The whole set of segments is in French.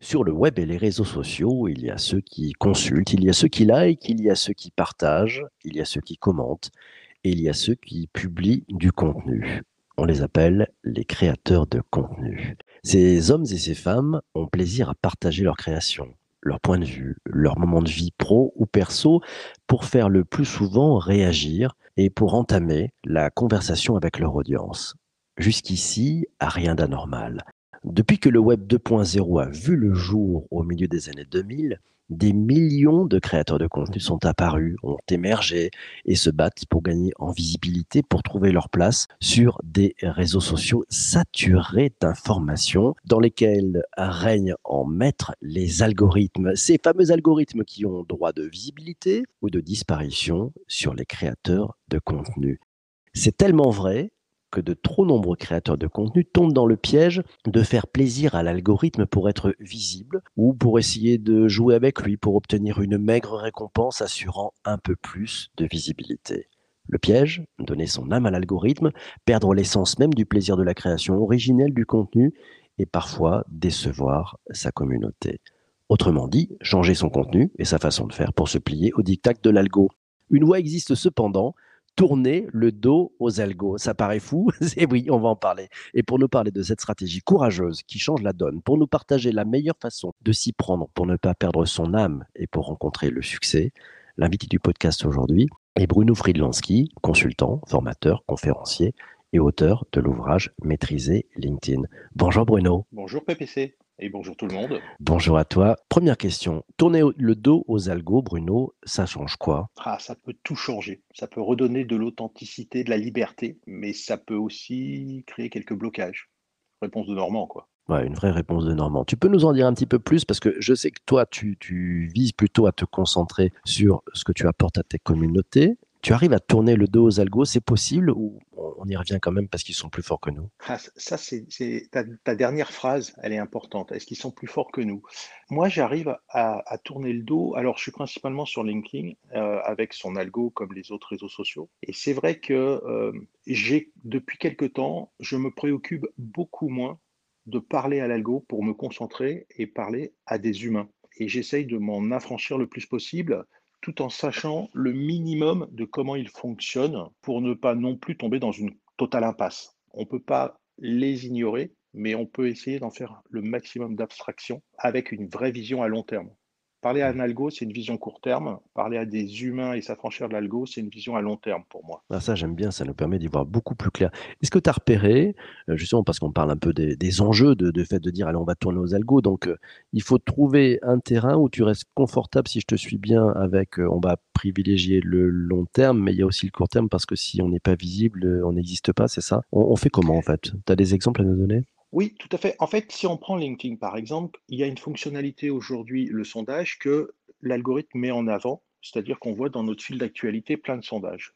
Sur le web et les réseaux sociaux, il y a ceux qui consultent, il y a ceux qui likent, il y a ceux qui partagent, il y a ceux qui commentent et il y a ceux qui publient du contenu. On les appelle les créateurs de contenu. Ces hommes et ces femmes ont plaisir à partager leur création, leur point de vue, leur moment de vie pro ou perso pour faire le plus souvent réagir et pour entamer la conversation avec leur audience. Jusqu'ici, rien d'anormal. Depuis que le Web 2.0 a vu le jour au milieu des années 2000, des millions de créateurs de contenu sont apparus, ont émergé et se battent pour gagner en visibilité, pour trouver leur place sur des réseaux sociaux saturés d'informations dans lesquels règnent en maître les algorithmes, ces fameux algorithmes qui ont droit de visibilité ou de disparition sur les créateurs de contenu. C'est tellement vrai que de trop nombreux créateurs de contenu tombent dans le piège de faire plaisir à l'algorithme pour être visible ou pour essayer de jouer avec lui pour obtenir une maigre récompense assurant un peu plus de visibilité. Le piège, donner son âme à l'algorithme, perdre l'essence même du plaisir de la création originelle du contenu et parfois décevoir sa communauté. Autrement dit, changer son contenu et sa façon de faire pour se plier au diktat de l'algo. Une voie existe cependant tourner le dos aux algos. Ça paraît fou, et oui, on va en parler. Et pour nous parler de cette stratégie courageuse qui change la donne, pour nous partager la meilleure façon de s'y prendre pour ne pas perdre son âme et pour rencontrer le succès, l'invité du podcast aujourd'hui est Bruno Friedlanski, consultant, formateur, conférencier et auteur de l'ouvrage Maîtriser LinkedIn. Bonjour Bruno. Bonjour PPC. Et bonjour tout le monde. Bonjour à toi. Première question. Tourner le dos aux algos, Bruno, ça change quoi? Ah, ça peut tout changer. Ça peut redonner de l'authenticité, de la liberté, mais ça peut aussi créer quelques blocages. Réponse de Normand, quoi. Ouais, une vraie réponse de Normand. Tu peux nous en dire un petit peu plus? Parce que je sais que toi, tu, tu vises plutôt à te concentrer sur ce que tu apportes à tes communautés tu arrives à tourner le dos aux algos, c'est possible ou on y revient quand même parce qu'ils sont plus forts que nous ah, Ça, c'est ta, dernière phrase, elle est importante. Est-ce qu'ils sont plus forts que nous? Moi, j'arrive à, tourner le dos. Alors, je suis principalement sur LinkedIn euh, avec son algo comme les autres réseaux sociaux. Et c'est vrai que euh, j'ai, depuis quelque temps, je me préoccupe beaucoup moins de parler à l'algo pour me concentrer et parler à des humains. Et j'essaye de m'en affranchir le plus possible tout en sachant le minimum de comment il fonctionne pour ne pas non plus tomber dans une totale impasse. On ne peut pas les ignorer, mais on peut essayer d'en faire le maximum d'abstraction avec une vraie vision à long terme. Parler à un algo, c'est une vision court terme. Parler à des humains et s'affranchir de l'algo, c'est une vision à long terme pour moi. Ah, ça, j'aime bien, ça nous permet d'y voir beaucoup plus clair. Est-ce que tu as repéré, euh, justement parce qu'on parle un peu des, enjeux de, fait de dire, allez, on va tourner aux algos, donc euh, il faut trouver un terrain où tu restes confortable, si je te suis bien, avec, euh, on va privilégier le long terme, mais il y a aussi le court terme, parce que si on n'est pas visible, on n'existe pas, c'est ça? On, fait comment en fait? Tu as des exemples à nous donner? Oui, tout à fait. En fait, si on prend LinkedIn, par exemple, il y a une fonctionnalité aujourd'hui, le sondage, que l'algorithme met en avant, c'est-à-dire qu'on voit dans notre fil d'actualité plein de sondages.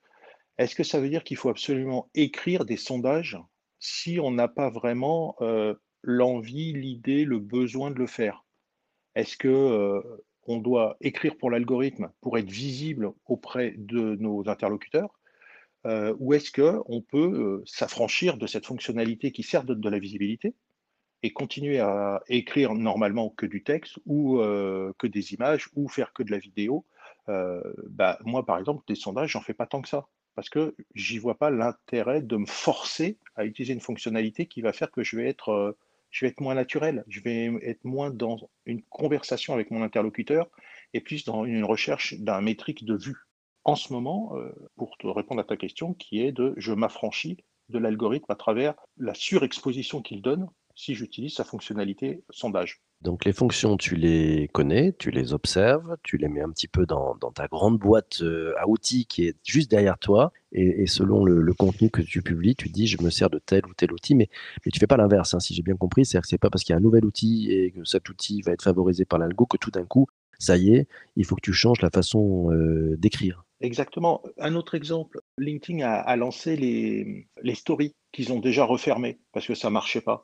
Est-ce que ça veut dire qu'il faut absolument écrire des sondages si on n'a pas vraiment euh, l'envie, l'idée, le besoin de le faire? Est-ce que euh, on doit écrire pour l'algorithme pour être visible auprès de nos interlocuteurs? Euh, ou est-ce qu'on peut euh, s'affranchir de cette fonctionnalité qui sert de, la visibilité et continuer à écrire normalement que du texte ou euh, que des images ou faire que de la vidéo bah, Moi, par exemple, des sondages, j'en fais pas tant que ça parce que j'y vois pas l'intérêt de me forcer à utiliser une fonctionnalité qui va faire que je vais être, je vais être moins naturel, je vais être moins dans une conversation avec mon interlocuteur et plus dans une recherche d'un métrique de vue en ce moment, euh, pour te répondre à ta question, qui est de je m'affranchis de l'algorithme à travers la surexposition qu'il donne si j'utilise sa fonctionnalité sondage. Donc les fonctions, tu les connais, tu les observes, tu les mets un petit peu dans, ta grande boîte euh, à outils qui est juste derrière toi, et, selon le, contenu que tu publies, tu dis je me sers de tel ou tel outil, mais, mais tu fais pas l'inverse, hein, si j'ai bien compris, c'est-à-dire que c'est pas parce qu'il y a un nouvel outil et que cet outil va être favorisé par l'algo que tout d'un coup, ça y est, il faut que tu changes la façon euh, d'écrire. Exactement. Un autre exemple, LinkedIn a, lancé les, stories qu'ils ont déjà refermées parce que ça ne marchait pas.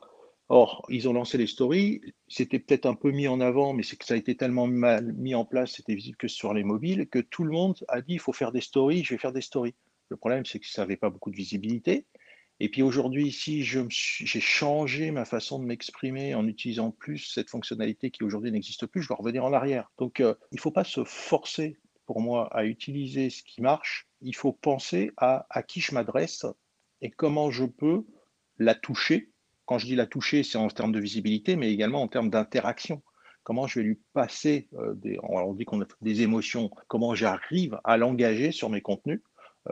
Or, ils ont lancé les stories, c'était peut-être un peu mis en avant, mais c'est que ça a été tellement mal mis en place, c'était visible que sur les mobiles, que tout le monde a dit il faut faire des stories, je vais faire des stories. Le problème, c'est que ça n'avait pas beaucoup de visibilité. Et puis aujourd'hui, si j'ai changé ma façon de m'exprimer en utilisant plus cette fonctionnalité qui aujourd'hui n'existe plus, je dois revenir en arrière. Donc, euh, il ne faut pas se forcer, pour moi, à utiliser ce qui marche. Il faut penser à à qui je m'adresse et comment je peux la toucher. Quand je dis la toucher, c'est en termes de visibilité, mais également en termes d'interaction. Comment je vais lui passer euh, des, on dit qu'on a des émotions, comment j'arrive à l'engager sur mes contenus.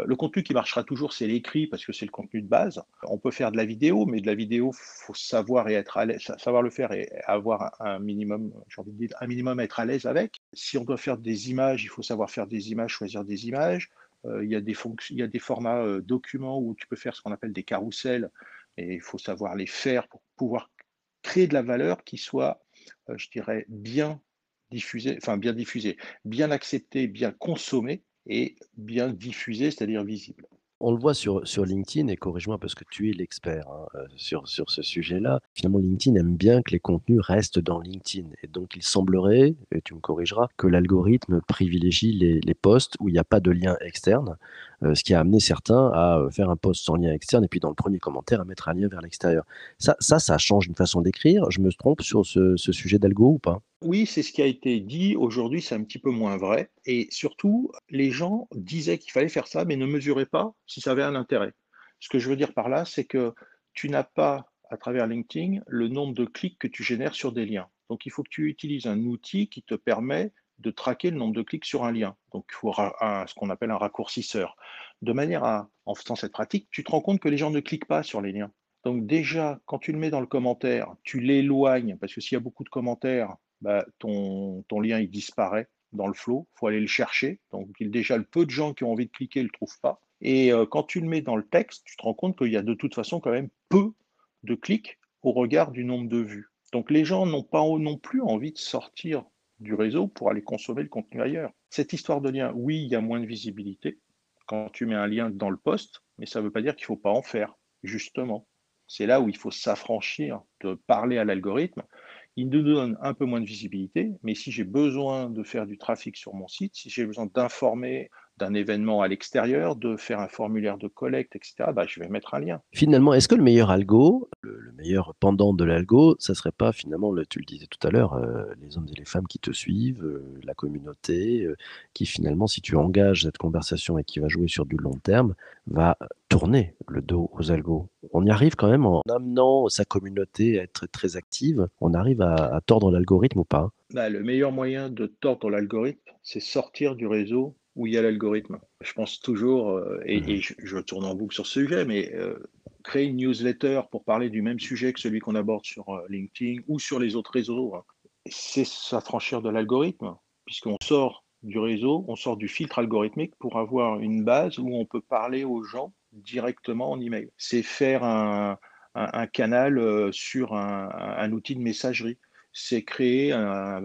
Le contenu qui marchera toujours, c'est l'écrit parce que c'est le contenu de base. On peut faire de la vidéo, mais de la vidéo, faut savoir et être à savoir le faire et avoir un minimum, dire, un minimum être à l'aise avec. Si on doit faire des images, il faut savoir faire des images, choisir des images. Euh, il, y a des il y a des formats euh, documents où tu peux faire ce qu'on appelle des carousels et il faut savoir les faire pour pouvoir créer de la valeur qui soit, euh, je dirais, bien diffusée, enfin bien diffusée, bien acceptée, bien consommée et bien diffusée, c'est-à-dire visible. On le voit sur, sur LinkedIn, et corrige-moi parce que tu es l'expert hein, euh, sur, sur ce sujet-là. Finalement, LinkedIn aime bien que les contenus restent dans LinkedIn. Et donc, il semblerait, et tu me corrigeras, que l'algorithme privilégie les, les posts où il n'y a pas de lien externe, ce qui a amené certains à euh, faire un post sans lien externe et puis dans le premier commentaire à mettre un lien vers l'extérieur. Ça, ça, ça change une façon d'écrire? Je me trompe sur ce, ce sujet d'algo ou pas? Oui, c'est ce qui a été dit. Aujourd'hui, c'est un petit peu moins vrai. Et surtout, les gens disaient qu'il fallait faire ça, mais ne mesuraient pas si ça avait un intérêt. Ce que je veux dire par là, c'est que tu n'as pas, à travers LinkedIn, le nombre de clics que tu génères sur des liens. Donc, il faut que tu utilises un outil qui te permet de traquer le nombre de clics sur un lien. Donc, il faut ce qu'on appelle un raccourcisseur. De manière à, en faisant cette pratique, tu te rends compte que les gens ne cliquent pas sur les liens. Donc déjà, quand tu le mets dans le commentaire, tu l'éloignes, parce que s'il y a beaucoup de commentaires, bah, ton, ton, lien il disparaît dans le flow. Il faut aller le chercher. Donc déjà, le peu de gens qui ont envie de cliquer ne le trouvent pas. Et euh, quand tu le mets dans le texte, tu te rends compte qu'il y a de toute façon quand même peu de clics au regard du nombre de vues. Donc les gens n'ont pas non plus envie de sortir du réseau pour aller consommer le contenu ailleurs. Cette histoire de lien, oui, il y a moins de visibilité quand tu mets un lien dans le poste, mais ça ne veut pas dire qu'il ne faut pas en faire, justement. C'est là où il faut s'affranchir de parler à l'algorithme il nous donne un peu moins de visibilité, mais si j'ai besoin de faire du trafic sur mon site, si j'ai besoin d'informer d'un événement à l'extérieur, de faire un formulaire de collecte, etc., bah, je vais mettre un lien. Finalement, est-ce que le meilleur algo, meilleur pendant de l'algo, ça serait pas finalement, tu le disais tout à l'heure, euh, les hommes et les femmes qui te suivent, euh, la communauté, euh, qui finalement, si tu engages cette conversation et qui va jouer sur du long terme, va tourner le dos aux algos. On y arrive quand même en amenant sa communauté à être très active, on arrive à, tordre l'algorithme ou pas? Bah, Le meilleur moyen de tordre l'algorithme, c'est sortir du réseau où il y a l'algorithme. Je pense toujours, euh, et, mmh. je, tourne en boucle sur ce sujet, mais euh, créer une newsletter pour parler du même sujet que celui qu'on aborde sur euh, LinkedIn ou sur les autres réseaux, hein, c'est s'affranchir de l'algorithme, puisqu'on sort du réseau, on sort du filtre algorithmique pour avoir une base où on peut parler aux gens directement en email. C'est faire un, canal sur un, outil de messagerie c'est créer,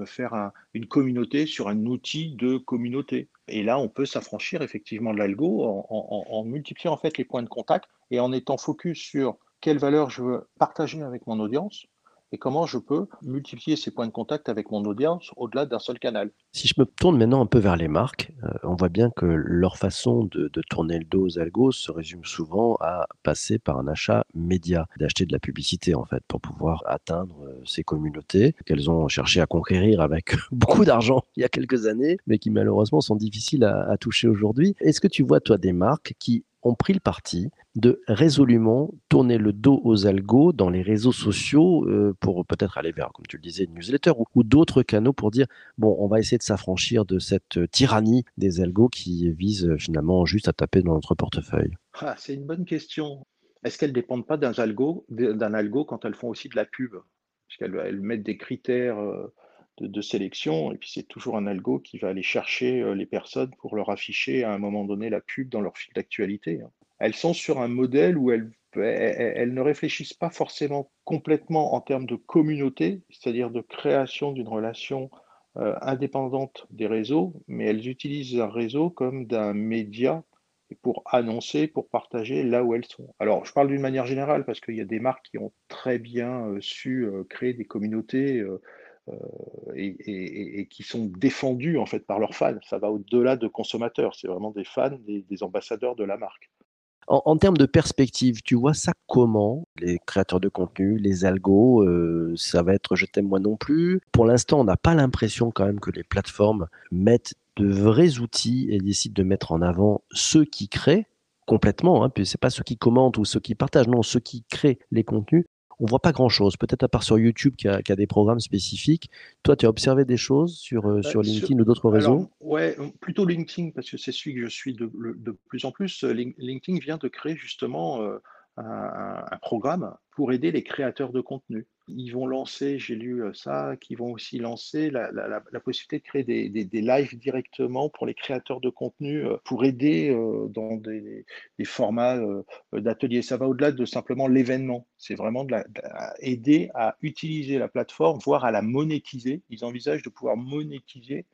faire une communauté sur un outil de communauté. Et là, on peut s'affranchir effectivement de l'algo en, multipliant en fait les points de contact et en étant focus sur quelle valeur je veux partager avec mon audience et comment je peux multiplier ces points de contact avec mon audience au-delà d'un seul canal. Si je me tourne maintenant un peu vers les marques, euh, on voit bien que leur façon de, tourner le dos aux algos se résume souvent à passer par un achat média, d'acheter de la publicité en fait pour pouvoir atteindre euh, ces communautés qu'elles ont cherché à conquérir avec beaucoup d'argent il y a quelques années, mais qui malheureusement sont difficiles à, à toucher aujourd'hui. Est-ce que tu vois toi des marques qui ont pris le parti de résolument tourner le dos aux algos dans les réseaux sociaux euh, pour peut-être aller vers, comme tu le disais, une newsletter ou, d'autres canaux pour dire, bon, on va essayer de s'affranchir de cette tyrannie des algos qui visent euh, finalement juste à taper dans notre portefeuille ah, C'est une bonne question. Est-ce qu'elles ne dépendent pas d'un algo, d'un algo quand elles font aussi de la pub? Parce qu'elles mettent des critères euh, de, sélection et puis c'est toujours un algo qui va aller chercher les personnes pour leur afficher à un moment donné la pub dans leur fil d'actualité. Hein elles sont sur un modèle où elles, ne réfléchissent pas forcément complètement en termes de communauté, c'est-à-dire de création d'une relation euh, indépendante des réseaux, mais elles utilisent un réseau comme d'un média pour annoncer, pour partager là où elles sont. Alors, je parle d'une manière générale parce qu'il y a des marques qui ont très bien euh, su euh, créer des communautés et, qui sont défendues en fait par leurs fans. Ça va au-delà de consommateurs, c'est vraiment des fans, des ambassadeurs de la marque. En, termes de perspective, tu vois ça comment Les créateurs de contenu, les algos, euh, ça va être je t'aime moi non plus. Pour l'instant, on n'a pas l'impression quand même que les plateformes mettent de vrais outils et décident de mettre en avant ceux qui créent complètement. Hein, puis c'est pas ceux qui commentent ou ceux qui partagent, non, ceux qui créent les contenus on voit pas grand-chose. Peut-être à part sur YouTube qui a, des programmes spécifiques. Toi, tu as observé des choses sur, euh, bah, sur LinkedIn ou d'autres réseaux? Ouais, plutôt LinkedIn parce que c'est celui que je suis de, plus en plus. LinkedIn vient de créer justement euh, un, programme pour aider les créateurs de contenu. Ils vont lancer, j'ai lu euh, ça, qu'ils vont aussi lancer la, possibilité de créer des, des, lives directement pour les créateurs de contenu, euh, pour aider euh, dans des, formats d'ateliers. Ça va au-delà de simplement l'événement. C'est vraiment de, aider à utiliser la plateforme, voire à la monétiser. Ils envisagent de pouvoir monétiser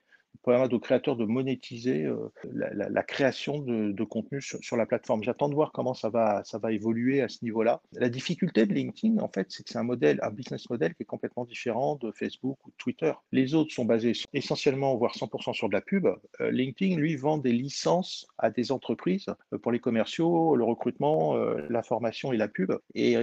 permettre aux créateurs de monétiser la, création de, contenu sur, la plateforme. J'attends de voir comment ça va, ça va évoluer à ce niveau-là. La difficulté de LinkedIn, en fait, c'est que c'est un modèle, un business model qui est complètement différent de Facebook ou Twitter. Les autres sont basés essentiellement, voire 100% sur de la pub. LinkedIn, lui, vend des licences à des entreprises pour les commerciaux, le recrutement, la formation et la pub. Et,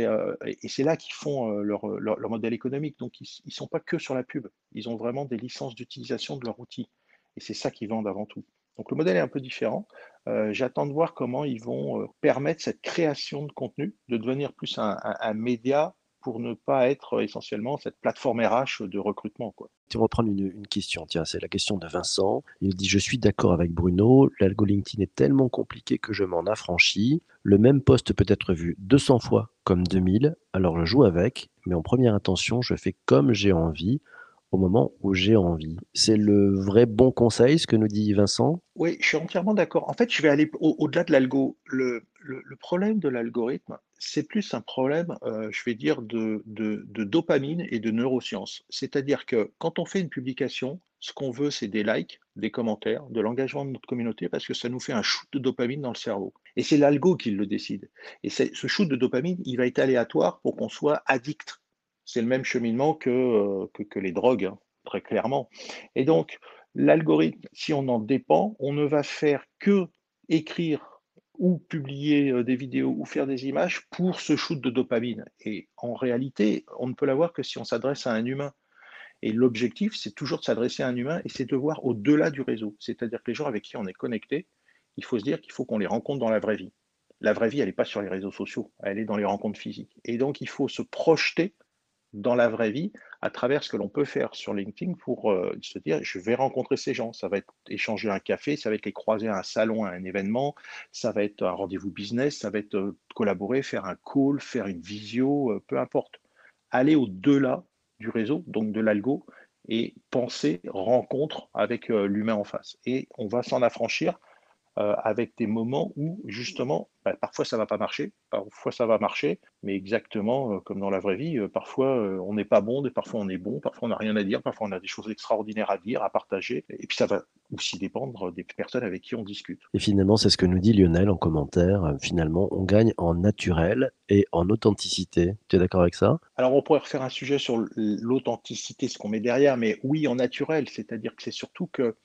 c'est là qu'ils font leur, leur, modèle économique. Donc, ils ne sont pas que sur la pub. Ils ont vraiment des licences d'utilisation de leur outil. Et c'est ça qu'ils vendent avant tout. Donc le modèle est un peu différent. Euh, j'attends de voir comment ils vont euh, permettre cette création de contenu, de devenir plus un, média pour ne pas être essentiellement cette plateforme RH de recrutement. Quoi. Tu reprends une, une question, tiens, c'est la question de Vincent. Il dit Je suis d'accord avec Bruno, l'algo LinkedIn est tellement compliqué que je m'en affranchis. Le même poste peut être vu 200 fois comme 2000, alors je joue avec, mais en première intention, je fais comme j'ai envie au moment où j'ai envie. C'est le vrai bon conseil, ce que nous dit Vincent? Oui, je suis entièrement d'accord. En fait, je vais aller au-delà de l'algo. Le, problème de l'algorithme, c'est plus un problème, euh, je vais dire, de, dopamine et de neurosciences. C'est-à-dire que quand on fait une publication, ce qu'on veut, c'est des likes, des commentaires, de l'engagement de notre communauté, parce que ça nous fait un shoot de dopamine dans le cerveau. Et c'est l'algo qui le décide. Et ce shoot de dopamine, il va être aléatoire pour qu'on soit addict c'est le même cheminement que, euh, que, les drogues, hein, très clairement. Et donc, l'algorithme, si on en dépend, on ne va faire que écrire ou publier euh, des vidéos ou faire des images pour ce shoot de dopamine. Et en réalité, on ne peut l'avoir que si on s'adresse à un humain. Et l'objectif, c'est toujours de s'adresser à un humain et c'est de voir au-delà du réseau. C'est-à-dire que les gens avec qui on est connecté, il faut se dire qu'il faut qu'on les rencontre dans la vraie vie. La vraie vie, elle n'est pas sur les réseaux sociaux, elle est dans les rencontres physiques. Et donc, il faut se projeter dans la vraie vie à travers ce que l'on peut faire sur LinkedIn pour euh, se dire je vais rencontrer ces gens. Ça va être échanger un café, ça va être les croiser à un salon, à un événement, ça va être un rendez-vous business, ça va être euh, collaborer, faire un call, faire une visio, euh, peu importe. Aller au-delà du réseau, donc de l'algo, et penser rencontre avec l'humain en face. Et on va s'en affranchir euh, avec des moments où justement, bah, parfois ça va pas marcher, parfois ça va marcher, mais exactement euh, comme dans la vraie vie, euh, parfois on n'est pas bon, et parfois on est bon, parfois on n'a rien à dire, parfois on a des choses extraordinaires à dire, à partager, et puis ça va aussi dépendre des personnes avec qui on discute. Et finalement, c'est ce que nous dit Lionel en commentaire, finalement, on gagne en naturel et en authenticité. Tu es d'accord avec ça? Alors on pourrait refaire un sujet sur l'authenticité, ce qu'on met derrière, mais oui, en naturel, c'est-à-dire que c'est surtout que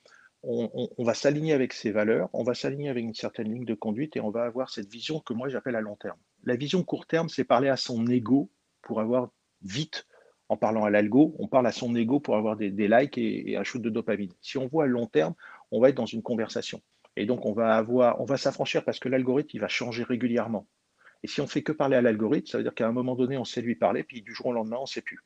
on, va s'aligner avec ses valeurs, on va s'aligner avec une certaine ligne de conduite et on va avoir cette vision que moi j'appelle à long terme. La vision court terme, c'est parler à son ego pour avoir vite, en parlant à l'algo, on parle à son ego pour avoir des, likes et, un shoot de dopamine. Si on voit à long terme, on va être dans une conversation. Et donc on va avoir, on va s'affranchir parce que l'algorithme, il va changer régulièrement. Et si on fait que parler à l'algorithme, ça veut dire qu'à un moment donné, on sait lui parler, puis du jour au lendemain, on ne sait plus.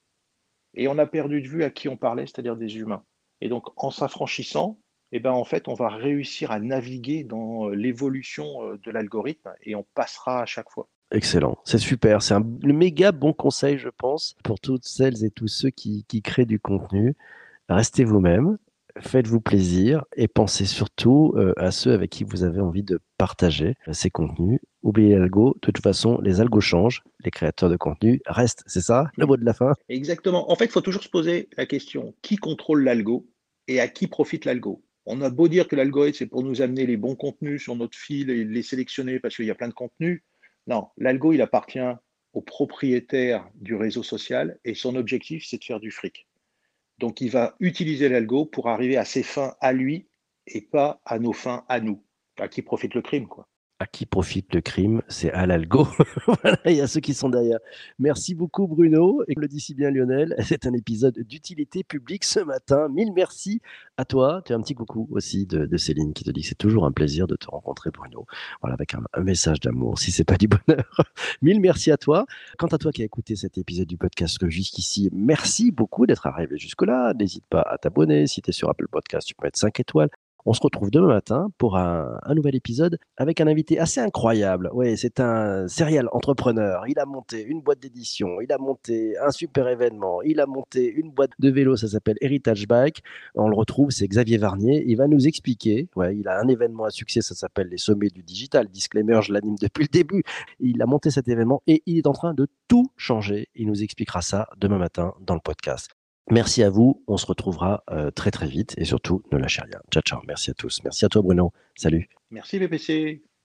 Et on a perdu de vue à qui on parlait, c'est-à-dire des humains. Et donc, en s'affranchissant, eh ben, en fait, on va réussir à naviguer dans euh, l'évolution euh, de l'algorithme et on passera à chaque fois. Excellent, c'est super, c'est un méga bon conseil, je pense, pour toutes celles et tous ceux qui, créent du contenu. Restez vous-même, faites-vous plaisir et pensez surtout euh, à ceux avec qui vous avez envie de partager ces contenus. Oubliez l'algo, de toute façon, les algos changent, les créateurs de contenu restent, c'est ça le mot de la fin? Exactement. En fait, il faut toujours se poser la question qui contrôle l'algo et à qui profite l'algo? On a beau dire que l'algorithme, c'est pour nous amener les bons contenus sur notre fil et les sélectionner parce qu'il y a plein de contenus. Non, l'algo, il appartient au propriétaire du réseau social et son objectif, c'est de faire du fric. Donc, il va utiliser l'algo pour arriver à ses fins à lui et pas à nos fins à nous, à qui profite le crime. Quoi. Qui profite le crime C'est à l'algo. voilà, il y a ceux qui sont derrière. Merci beaucoup Bruno. Et comme le dit si bien Lionel, c'est un épisode d'utilité publique ce matin. Mille merci à toi. Tu as un petit coucou aussi de, Céline qui te dit que c'est toujours un plaisir de te rencontrer Bruno. Voilà, avec un, message d'amour, si c'est pas du bonheur. Mille merci à toi. Quant à toi qui as écouté cet épisode du podcast jusqu'ici, merci beaucoup d'être arrivé jusque-là. N'hésite pas à t'abonner. Si tu es sur Apple Podcast, tu peux mettre 5 étoiles. On se retrouve demain matin pour un, nouvel épisode avec un invité assez incroyable. Oui, c'est un serial entrepreneur. Il a monté une boîte d'édition, il a monté un super événement, il a monté une boîte de vélo, ça s'appelle Heritage Bike. On le retrouve, c'est Xavier Varnier. Il va nous expliquer. Ouais, il a un événement à succès, ça s'appelle les sommets du digital. Disclaimer, je l'anime depuis le début. Il a monté cet événement et il est en train de tout changer. Il nous expliquera ça demain matin dans le podcast. Merci à vous. On se retrouvera euh, très très vite et surtout ne lâchez rien. Ciao ciao. Merci à tous. Merci à toi Bruno. Salut. Merci BPC.